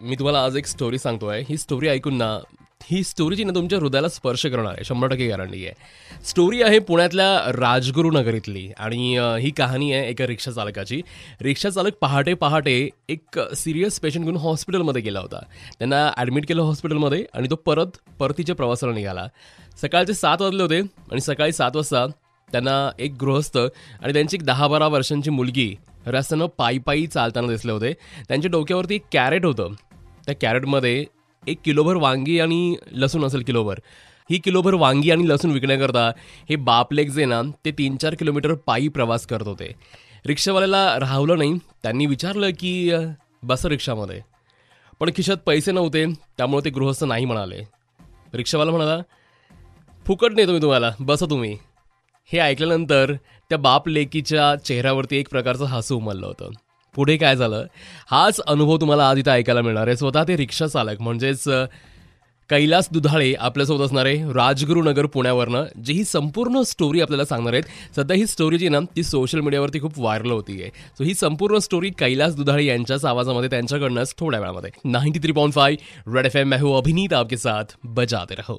मी तुम्हाला आज एक स्टोरी सांगतो आहे ही स्टोरी ऐकून ना ही स्टोरी जी ना तुमच्या हृदयाला स्पर्श करणार आहे. शंभर टक्के गॅरंटी आहे. स्टोरी आहे पुण्यातल्या राजगुरुनगरीतली आणि ही कहाणी आहे एका रिक्षा चालकाची. रिक्षा चालक पहाटे पहाटे एक सिरियस पेशंट घेऊन हॉस्पिटलमध्ये गेला होता. त्यांना ॲडमिट केलं हॉस्पिटलमध्ये आणि तो परत परतीच्या प्रवासाला निघाला. सकाळचे सात वाजले होते आणि सकाळी सात वाजता त्यांना एक गृहस्थ आणि त्यांची एक दहा बारा वर्षांची मुलगी रस्त्यानं पायी पायी चालताना दिसले होते. त्यांच्या डोक्यावरती एक कॅरेट होतं. त्या कॅरेटमध्ये एक किलोभर वांगी आणि लसूण असेल किलोभर. ही किलोभर वांगी आणि लसूण विकण्याकरता हे बापलेक जे ना ते तीन चार किलोमीटर पायी प्रवास करत होते. रिक्षावाल्याला राहवलं नाही. त्यांनी विचारलं की बस रिक्षामध्ये. पण खिशात पैसे नव्हते त्यामुळे ते गृहस्थ नाही म्हणाले. रिक्षावाला म्हणाला फुकट नाही तुम्ही तुम्हाला बसा तुम्ही. हे ऐकल्यानंतर त्या बाप लेकीच्या चेहऱ्यावरती एक प्रकारचं हसू उमललं होतं. पुढे काय झालं? हाच अनुभव तुम्हाला आज इथं ऐकायला मिळणार आहे. स्वतः ते रिक्षा चालक म्हणजेच कैलास दुधाळे आपल्यासोबत असणारे राजगुरुनगर पुण्यावरनं जी ही संपूर्ण स्टोरी आपल्याला सांगणार आहेत. सध्या ही स्टोरी जी ना ती सोशल मीडियावरती खूप व्हायरल होती आहे सो ही संपूर्ण स्टोरी कैलास दुधाळे यांच्याच आवाजामध्ये त्यांच्याकडनंच थोड्या वेळामध्ये. Ninety three point five red F M मैं अभिनीत आपके साथ बजाते रहो.